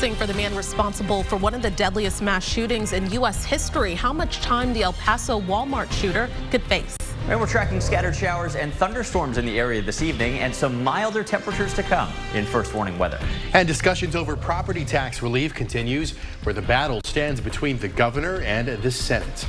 sentencing for the man responsible for one of the deadliest mass shootings in U.S. history. How much time the El Paso Walmart shooter could face. And we're tracking scattered showers and thunderstorms in the area this evening and some milder temperatures to come in first warning weather. And discussions over property tax relief continues where the battle stands between the governor and the Senate.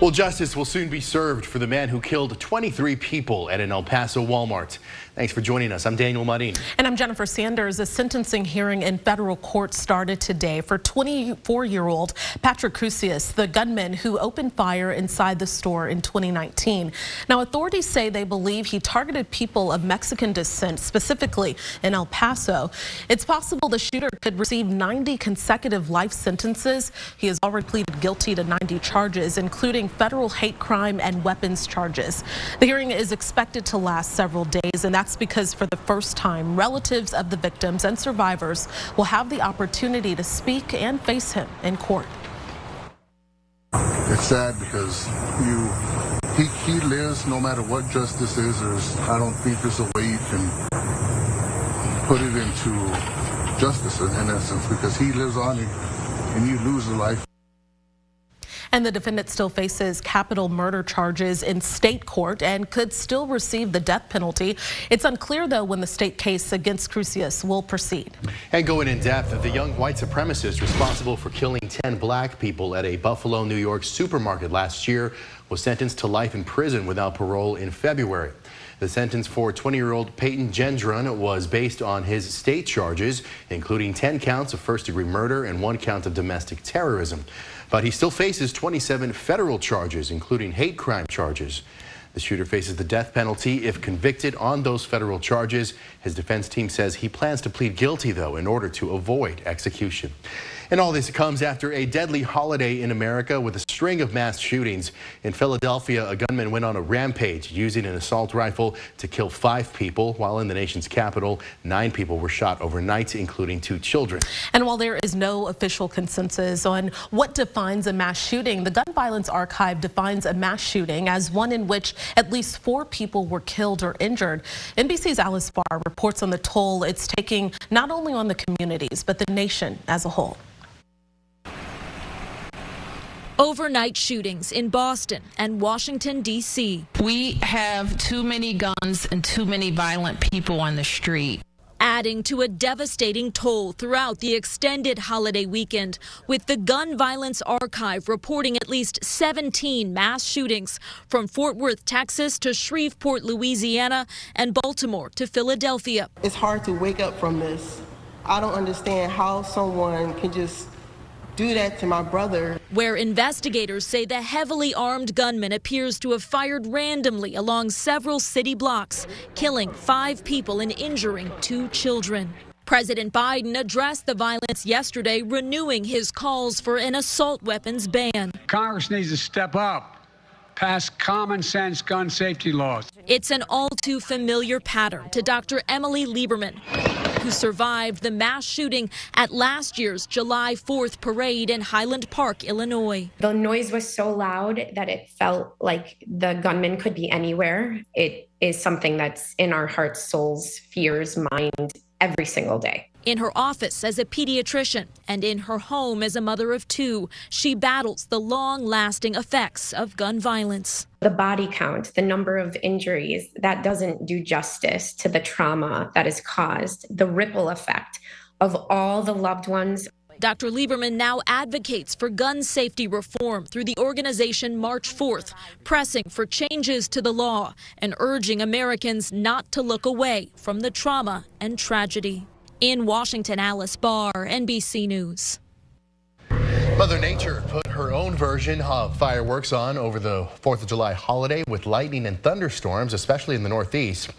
Well, justice will soon be served for the man who killed 23 people at an El Paso Walmart. Thanks for joining us. I'm Daniel Marin. And I'm Jennifer Sanders. A sentencing hearing in federal court started today for 24-year-old Patrick Crusius, the gunman who opened fire inside the store in 2019. Now, authorities say they believe he targeted people of Mexican descent, specifically in El Paso. It's possible the shooter could receive 90 consecutive life sentences. He has already pleaded guilty to 90 charges, including federal hate crime and weapons charges. The hearing is expected to last several days, and that that's because for the first time, relatives of the victims and survivors will have the opportunity to speak and face him in court. It's sad because you he, he lives no matter what justice is. There's I don't think there's a way you can put it into justice in, in essence because he lives on and you lose a life. And the defendant still faces capital murder charges in state court and could still receive the death penalty. It's unclear, though, when the state case against Crusius will proceed. And going in depth, the young white supremacist responsible for killing 10 black people at a Buffalo, New York supermarket last year was sentenced to life in prison without parole in February. The sentence for 20-year-old Peyton Gendron was based on his state charges, including 10 counts of first-degree murder and one count of domestic terrorism. But he still faces 27 federal charges, including hate crime charges. The shooter faces the death penalty if convicted on those federal charges. His defense team says he plans to plead guilty, though, in order to avoid execution. And all this comes after a deadly holiday in America with a string of mass shootings. In Philadelphia, a gunman went on a rampage using an assault rifle to kill five people, while in the nation's capital, nine people were shot overnight, including two children. And while there is no official consensus on what defines a mass shooting, the Gun Violence Archive defines a mass shooting as one in which at least four people were killed or injured. NBC's Alice Barr reports on the toll it's taking not only on the communities, but the nation as a whole. Overnight shootings in Boston and Washington, D.C. We have too many guns and too many violent people on the street adding to a devastating toll throughout the extended holiday weekend, with the Gun Violence Archive reporting at least 17 mass shootings from Fort Worth, Texas to Shreveport, Louisiana, and Baltimore to Philadelphia. It's hard to wake up from this. I don't understand how someone can just do that to my brother. Where investigators say the heavily armed gunman appears to have fired randomly along several city blocks, killing five people and injuring two children. President Biden addressed the violence yesterday, renewing his calls for an assault weapons ban. Congress needs to step up pass common sense gun safety laws. It's an all too familiar pattern to Dr. Emily Lieberman who survived the mass shooting at last year's July 4th parade in Highland Park, Illinois. The noise was so loud that it felt like the gunman could be anywhere. It is something that's in our hearts, souls, fears, mind every single day. In her office as a pediatrician and in her home as a mother of two, she battles the long lasting effects of gun violence. The body count, the number of injuries, that doesn't do justice to the trauma that is caused, the ripple effect of all the loved ones. Dr. Lieberman now advocates for gun safety reform through the organization March 4th, pressing for changes to the law and urging Americans not to look away from the trauma and tragedy. In Washington, Alice Barr, NBC News. Mother Nature put her own version of fireworks on over the 4th of July holiday with lightning and thunderstorms, especially in the Northeast.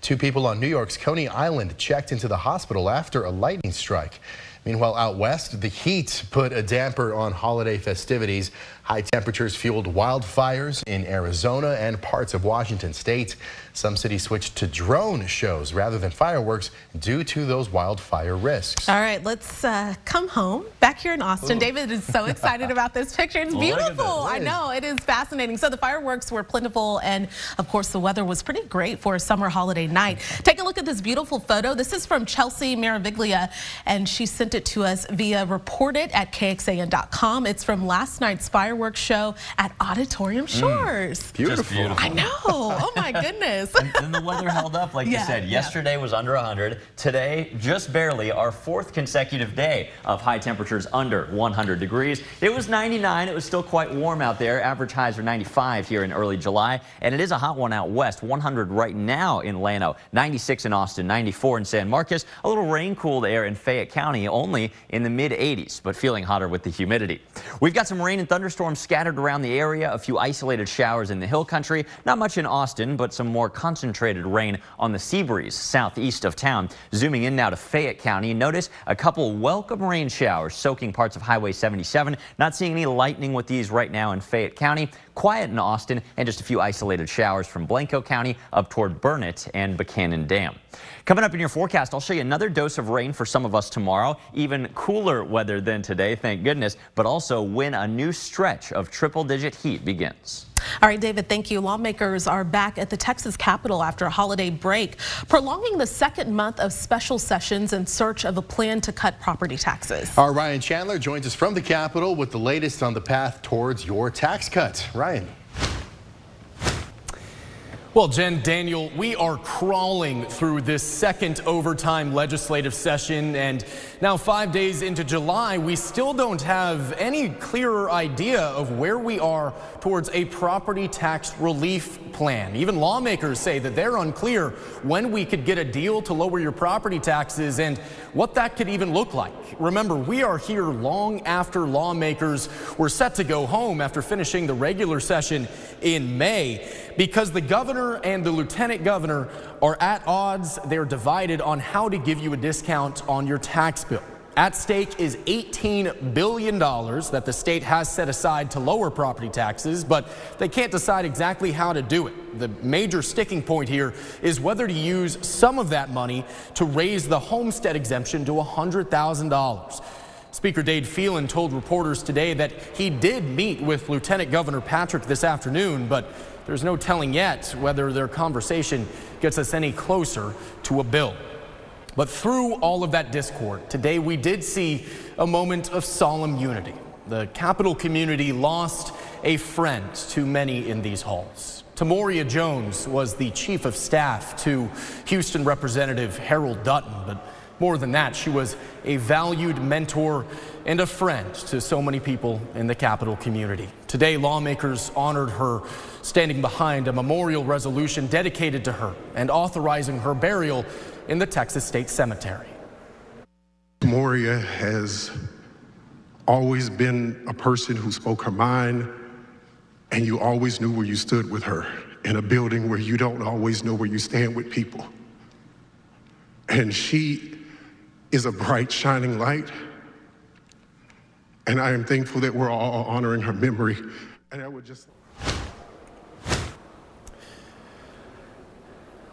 Two people on New York's Coney Island checked into the hospital after a lightning strike. Meanwhile, out west, the heat put a damper on holiday festivities. High temperatures fueled wildfires in Arizona and parts of Washington state. Some cities switched to drone shows rather than fireworks due to those wildfire risks. All right, let's uh, come home back here in Austin. Ooh. David is so excited about this picture. It's beautiful. I know, it is fascinating. So the fireworks were plentiful and of course the weather was pretty great for a summer holiday night. Take a look at this beautiful photo. This is from Chelsea Maraviglia and she sent sent it to us via report it at KXAN.com. It's from last night's fireworks show at Auditorium mm. Shores. Mm, beautiful. beautiful. I know. Oh my goodness. and, and, the weather held up, like yeah, you said. Yesterday yeah. was under 100. Today, just barely, our fourth consecutive day of high temperatures under 100 degrees. It was 99. It was still quite warm out there. Average highs are 95 here in early July. And it is a hot one out west. 100 right now in Llano, 96 in Austin, 94 in San Marcos. A little rain cooled air in Fayette County, only in the mid 80s, but feeling hotter with the humidity. We've got some rain and thunderstorms scattered around the area, a few isolated showers in the hill country. Not much in Austin, but some more concentrated rain on the Seabreeze southeast of town. Zooming in now to Fayette County, notice a couple welcome rain showers soaking parts of Highway 77. Not seeing any lightning with these right now in Fayette County. Quiet in Austin and just a few isolated showers from Blanco County up toward Burnet and Buchanan Dam. Coming up in your forecast, I'll show you another dose of rain for some of us tomorrow. Even cooler weather than today, thank goodness, but also when a new stretch of triple digit heat begins. All right, David, thank you. Lawmakers are back at the Texas Capitol after a holiday break, prolonging the second month of special sessions in search of a plan to cut property taxes. Our Ryan Chandler joins us from the Capitol with the latest on the path towards your tax cut. Ryan. Well, Jen, Daniel, we are crawling through this second overtime legislative session, and now five days into July, we still don't have any clearer idea of where we are towards a property tax relief plan. Even lawmakers say that they're unclear when we could get a deal to lower your property taxes and what that could even look like. Remember, we are here long after lawmakers were set to go home after finishing the regular session in May because the governor and the lieutenant governor are at odds. They're divided on how to give you a discount on your tax bill. At stake is $18 billion that the state has set aside to lower property taxes, but they can't decide exactly how to do it. The major sticking point here is whether to use some of that money to raise the homestead exemption to $100,000. Speaker Dade Phelan told reporters today that he did meet with Lieutenant Governor Patrick this afternoon, but there's no telling yet whether their conversation gets us any closer to a bill. But through all of that discord, today we did see a moment of solemn unity. The Capitol community lost a friend to many in these halls. Tamoria Jones was the chief of staff to Houston Representative Harold Dutton, but more than that, she was a valued mentor and a friend to so many people in the Capitol community. Today, lawmakers honored her standing behind a memorial resolution dedicated to her and authorizing her burial in the Texas State Cemetery. Moria has always been a person who spoke her mind, and you always knew where you stood with her in a building where you don't always know where you stand with people. And she is a bright, shining light. And I am thankful that we're all honoring her memory. And I would just.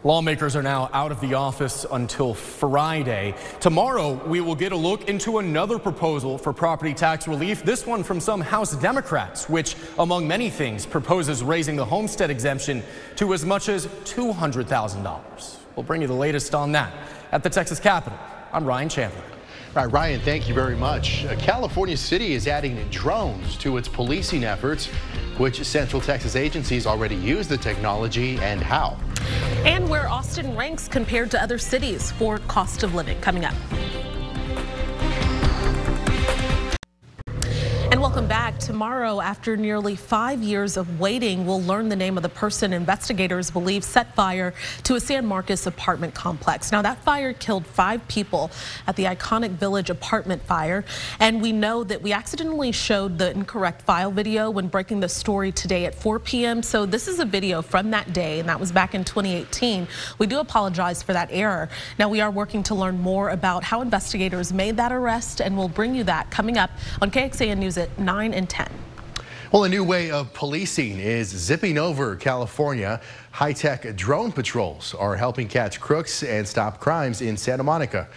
Lawmakers are now out of the office until Friday. Tomorrow, we will get a look into another proposal for property tax relief, this one from some House Democrats, which, among many things, proposes raising the homestead exemption to as much as $200,000. We'll bring you the latest on that at the Texas Capitol. I'm Ryan Chandler. All right, Ryan, thank you very much. Uh, California City is adding drones to its policing efforts. Which Central Texas agencies already use the technology and how? And where Austin ranks compared to other cities for cost of living coming up. Tomorrow, after nearly five years of waiting, we'll learn the name of the person investigators believe set fire to a San Marcos apartment complex. Now, that fire killed five people at the iconic Village apartment fire. And we know that we accidentally showed the incorrect file video when breaking the story today at 4 p.m. So this is a video from that day, and that was back in 2018. We do apologize for that error. Now, we are working to learn more about how investigators made that arrest, and we'll bring you that coming up on KXAN News at 9 and 10. Well, a new way of policing is zipping over California. High-tech drone patrols are helping catch crooks and stop crimes in Santa Monica.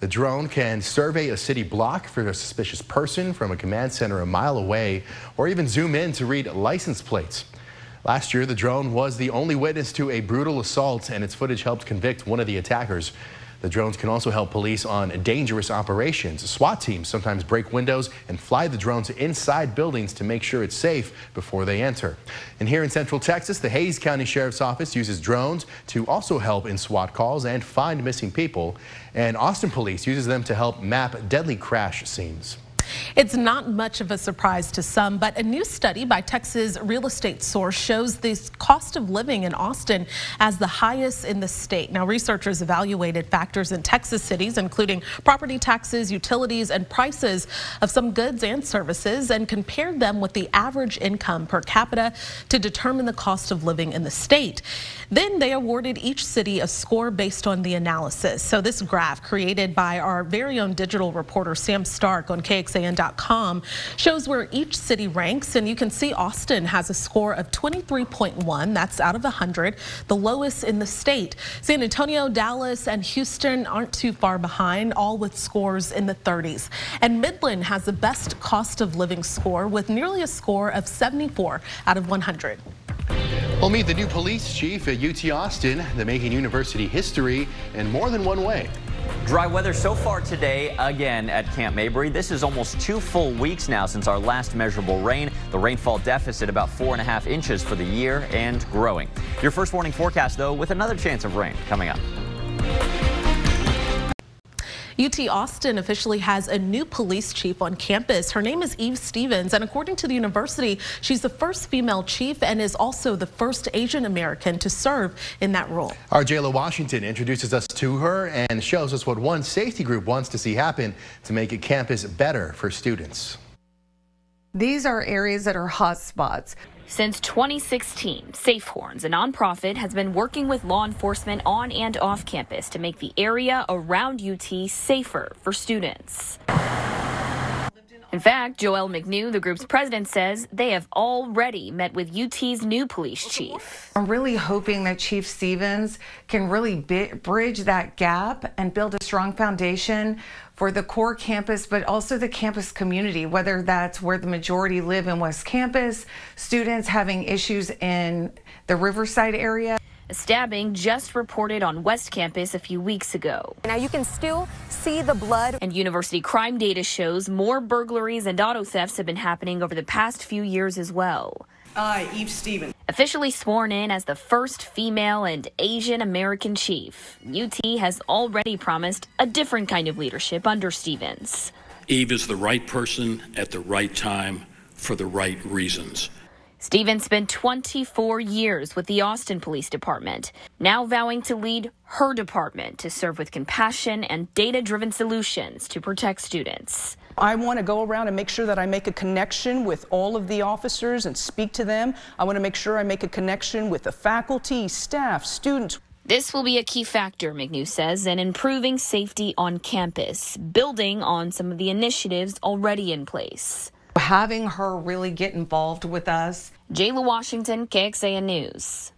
The drone can survey a city block for a suspicious person from a command center a mile away or even zoom in to read license plates. Last year, the drone was the only witness to a brutal assault and its footage helped convict one of the attackers. The drones can also help police on dangerous operations. SWAT teams sometimes break windows and fly the drones inside buildings to make sure it's safe before they enter. And here in Central Texas, the Hays County Sheriff's Office uses drones to also help in SWAT calls and find missing people. And Austin Police uses them to help map deadly crash scenes. It's not much of a surprise to some, but a new study by Texas Real Estate Source shows the cost of living in Austin as the highest in the state. Now, researchers evaluated factors in Texas cities, including property taxes, utilities, and prices of some goods and services, and compared them with the average income per capita to determine the cost of living in the state. Then they awarded each city a score based on the analysis. So this graph created by our very own digital reporter Sam Stark on KXAN Shows where each city ranks, and you can see Austin has a score of 23.1. That's out of 100, the lowest in the state. San Antonio, Dallas, and Houston aren't too far behind, all with scores in the 30s. And Midland has the best cost of living score with nearly a score of 74 out of 100. We'll meet the new police chief at UT Austin. They're making university history in more than one way. Dry weather so far today again at Camp Mabry. This is almost two full weeks now since our last measurable rain. The rainfall deficit about four and a half inches for the year and growing. Your first warning forecast, though, with another chance of rain coming up. UT Austin officially has a new police chief on campus. Her name is Eve Stevens, and according to the university, she's the first female chief and is also the first Asian American to serve in that role. Our Jayla Washington introduces us to her and shows us what one safety group wants to see happen to make a campus better for students. These are areas that are hot spots. Since 2016, SafeHorns, a nonprofit, has been working with law enforcement on and off campus to make the area around UT safer for students. In fact, Joel McNew, the group's president, says they have already met with UT's new police chief. I'm really hoping that Chief Stevens can really bridge that gap and build a strong foundation for the core campus, but also the campus community, whether that's where the majority live in West Campus, students having issues in the Riverside area. A stabbing just reported on West Campus a few weeks ago. Now you can still see the blood. And university crime data shows more burglaries and auto thefts have been happening over the past few years as well. I, Eve Stevens. Officially sworn in as the first female and Asian American chief, UT has already promised a different kind of leadership under Stevens. Eve is the right person at the right time for the right reasons. Stevens spent 24 years with the Austin Police Department, now vowing to lead her department to serve with compassion and data driven solutions to protect students. I want to go around and make sure that I make a connection with all of the officers and speak to them. I want to make sure I make a connection with the faculty, staff, students. This will be a key factor, McNew says, in improving safety on campus, building on some of the initiatives already in place having her really get involved with us. Jayla Washington, KXAN News.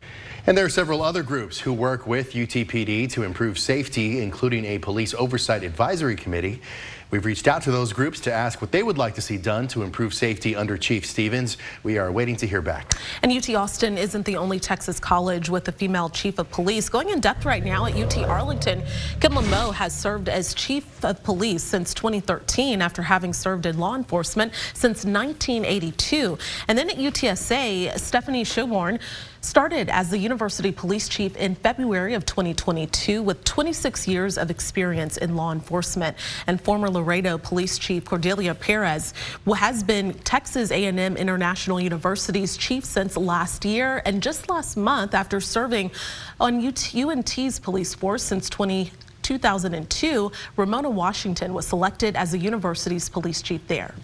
And there are several other groups who work with UTPD to improve safety, including a police oversight advisory committee. We've reached out to those groups to ask what they would like to see done to improve safety under Chief Stevens. We are waiting to hear back. And UT Austin isn't the only Texas college with a female chief of police. Going in depth right now at UT Arlington, Kim Moe has served as chief of police since 2013 after having served in law enforcement since 1982. And then at UTSA, Stephanie Sherborne started as the university police chief in February of 2022 with 26 years of experience in law enforcement. And former Laredo Police Chief Cordelia Perez has been Texas A&M International University's chief since last year. And just last month, after serving on UNT's police force since 20 2002, Ramona Washington was selected as the university's police chief there.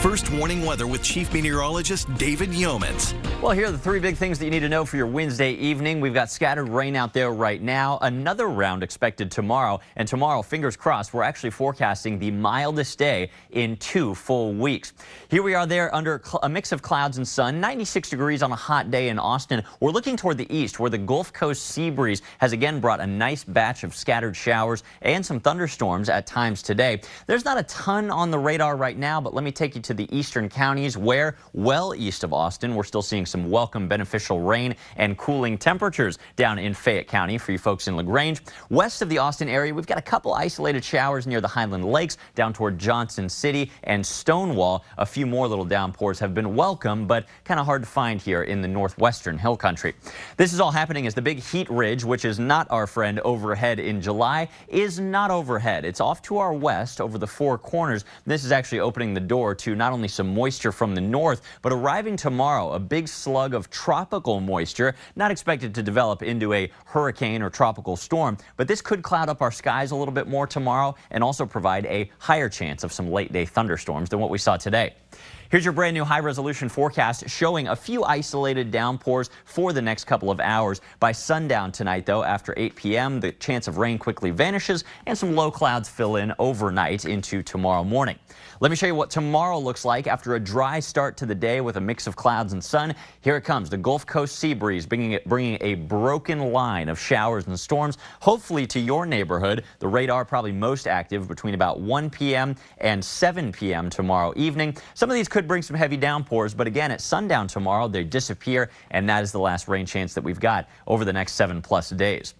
First warning weather with Chief Meteorologist David Yeomans. Well, here are the three big things that you need to know for your Wednesday evening. We've got scattered rain out there right now. Another round expected tomorrow. And tomorrow, fingers crossed, we're actually forecasting the mildest day in two full weeks. Here we are there under a mix of clouds and sun. 96 degrees on a hot day in Austin. We're looking toward the east where the Gulf Coast sea breeze has again brought a nice batch of scattered showers and some thunderstorms at times today. There's not a ton on the radar right now, but let me take you to to the eastern counties where, well east of Austin, we're still seeing some welcome beneficial rain and cooling temperatures down in Fayette County for you folks in LaGrange. West of the Austin area, we've got a couple isolated showers near the Highland Lakes down toward Johnson City and Stonewall. A few more little downpours have been welcome, but kind of hard to find here in the northwestern hill country. This is all happening as the big heat ridge, which is not our friend overhead in July, is not overhead. It's off to our west over the four corners. This is actually opening the door to not only some moisture from the north, but arriving tomorrow, a big slug of tropical moisture, not expected to develop into a hurricane or tropical storm, but this could cloud up our skies a little bit more tomorrow and also provide a higher chance of some late day thunderstorms than what we saw today. Here's your brand new high resolution forecast showing a few isolated downpours for the next couple of hours. By sundown tonight, though, after 8 p.m., the chance of rain quickly vanishes and some low clouds fill in overnight into tomorrow morning. Let me show you what tomorrow looks like after a dry start to the day with a mix of clouds and sun. Here it comes, the Gulf Coast sea breeze bringing, it, bringing a broken line of showers and storms, hopefully to your neighborhood. The radar probably most active between about 1 p.m. and 7 p.m. tomorrow evening. Some of these could bring some heavy downpours, but again, at sundown tomorrow, they disappear, and that is the last rain chance that we've got over the next seven plus days.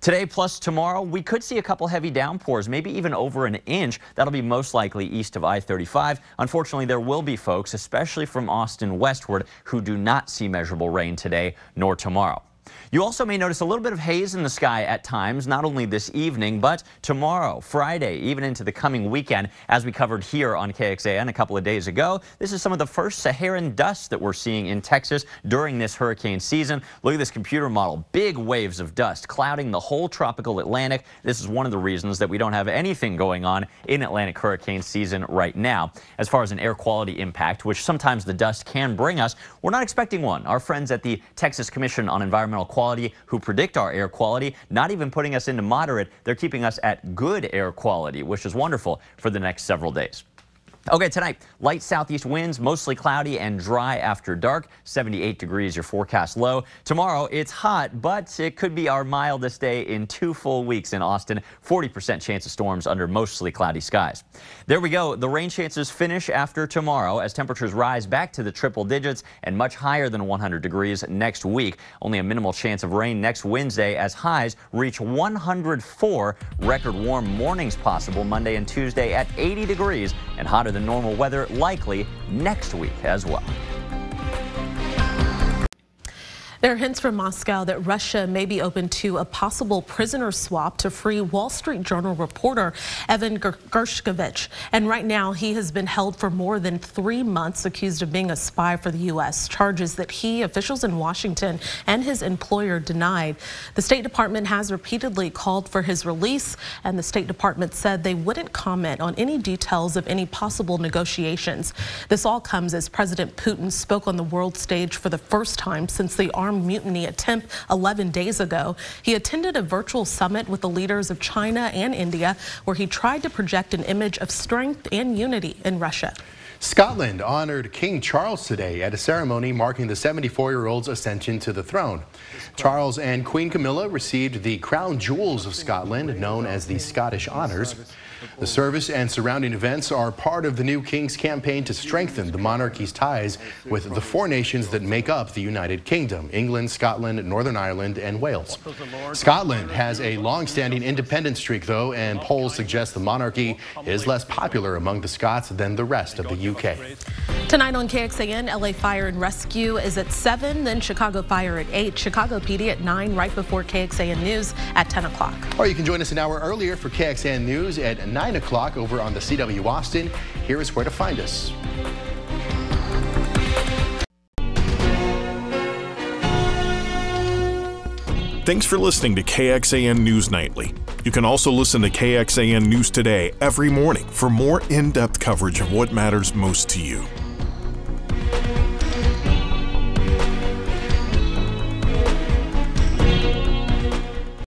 Today plus tomorrow, we could see a couple heavy downpours, maybe even over an inch. That'll be most likely east of I-35. Unfortunately, there will be folks, especially from Austin westward, who do not see measurable rain today nor tomorrow. You also may notice a little bit of haze in the sky at times, not only this evening, but tomorrow, Friday, even into the coming weekend, as we covered here on KXAN a couple of days ago. This is some of the first Saharan dust that we're seeing in Texas during this hurricane season. Look at this computer model. Big waves of dust clouding the whole tropical Atlantic. This is one of the reasons that we don't have anything going on in Atlantic hurricane season right now. As far as an air quality impact, which sometimes the dust can bring us, we're not expecting one. Our friends at the Texas Commission on Environmental Quality who predict our air quality, not even putting us into moderate, they're keeping us at good air quality, which is wonderful for the next several days. Okay, tonight, light southeast winds, mostly cloudy and dry after dark. 78 degrees, your forecast low. Tomorrow, it's hot, but it could be our mildest day in two full weeks in Austin. 40% chance of storms under mostly cloudy skies. There we go. The rain chances finish after tomorrow as temperatures rise back to the triple digits and much higher than 100 degrees next week. Only a minimal chance of rain next Wednesday as highs reach 104. Record warm mornings possible Monday and Tuesday at 80 degrees and hotter than normal weather likely next week as well. There are hints from Moscow that Russia may be open to a possible prisoner swap to free Wall Street Journal reporter Evan Gershkovich. And right now, he has been held for more than three months, accused of being a spy for the U.S. Charges that he, officials in Washington, and his employer denied. The State Department has repeatedly called for his release, and the State Department said they wouldn't comment on any details of any possible negotiations. This all comes as President Putin spoke on the world stage for the first time since the armed armed mutiny attempt 11 days ago. He attended a virtual summit with the leaders of China and India where he tried to project an image of strength and unity in Russia. Scotland honored King Charles today at a ceremony marking the 74-year-old's ascension to the throne. Charles and Queen Camilla received the crown jewels of Scotland, known as the Scottish Honours. The service and surrounding events are part of the new King's campaign to strengthen the monarchy's ties with the four nations that make up the United Kingdom, England, Scotland, Northern Ireland, and Wales. Scotland has a long-standing independent streak, though, and polls suggest the monarchy is less popular among the Scots than the rest of the UK. Tonight on KXAN, LA Fire and Rescue is at 7, then Chicago Fire at 8, Chicago PD at 9, right before KXAN News at 10 o'clock. Or you can join us an hour earlier for KXAN News at 9 o'clock over on the CW Austin. Here is where to find us. Thanks for listening to KXAN News Nightly. You can also listen to KXAN News Today every morning for more in depth coverage of what matters most to you.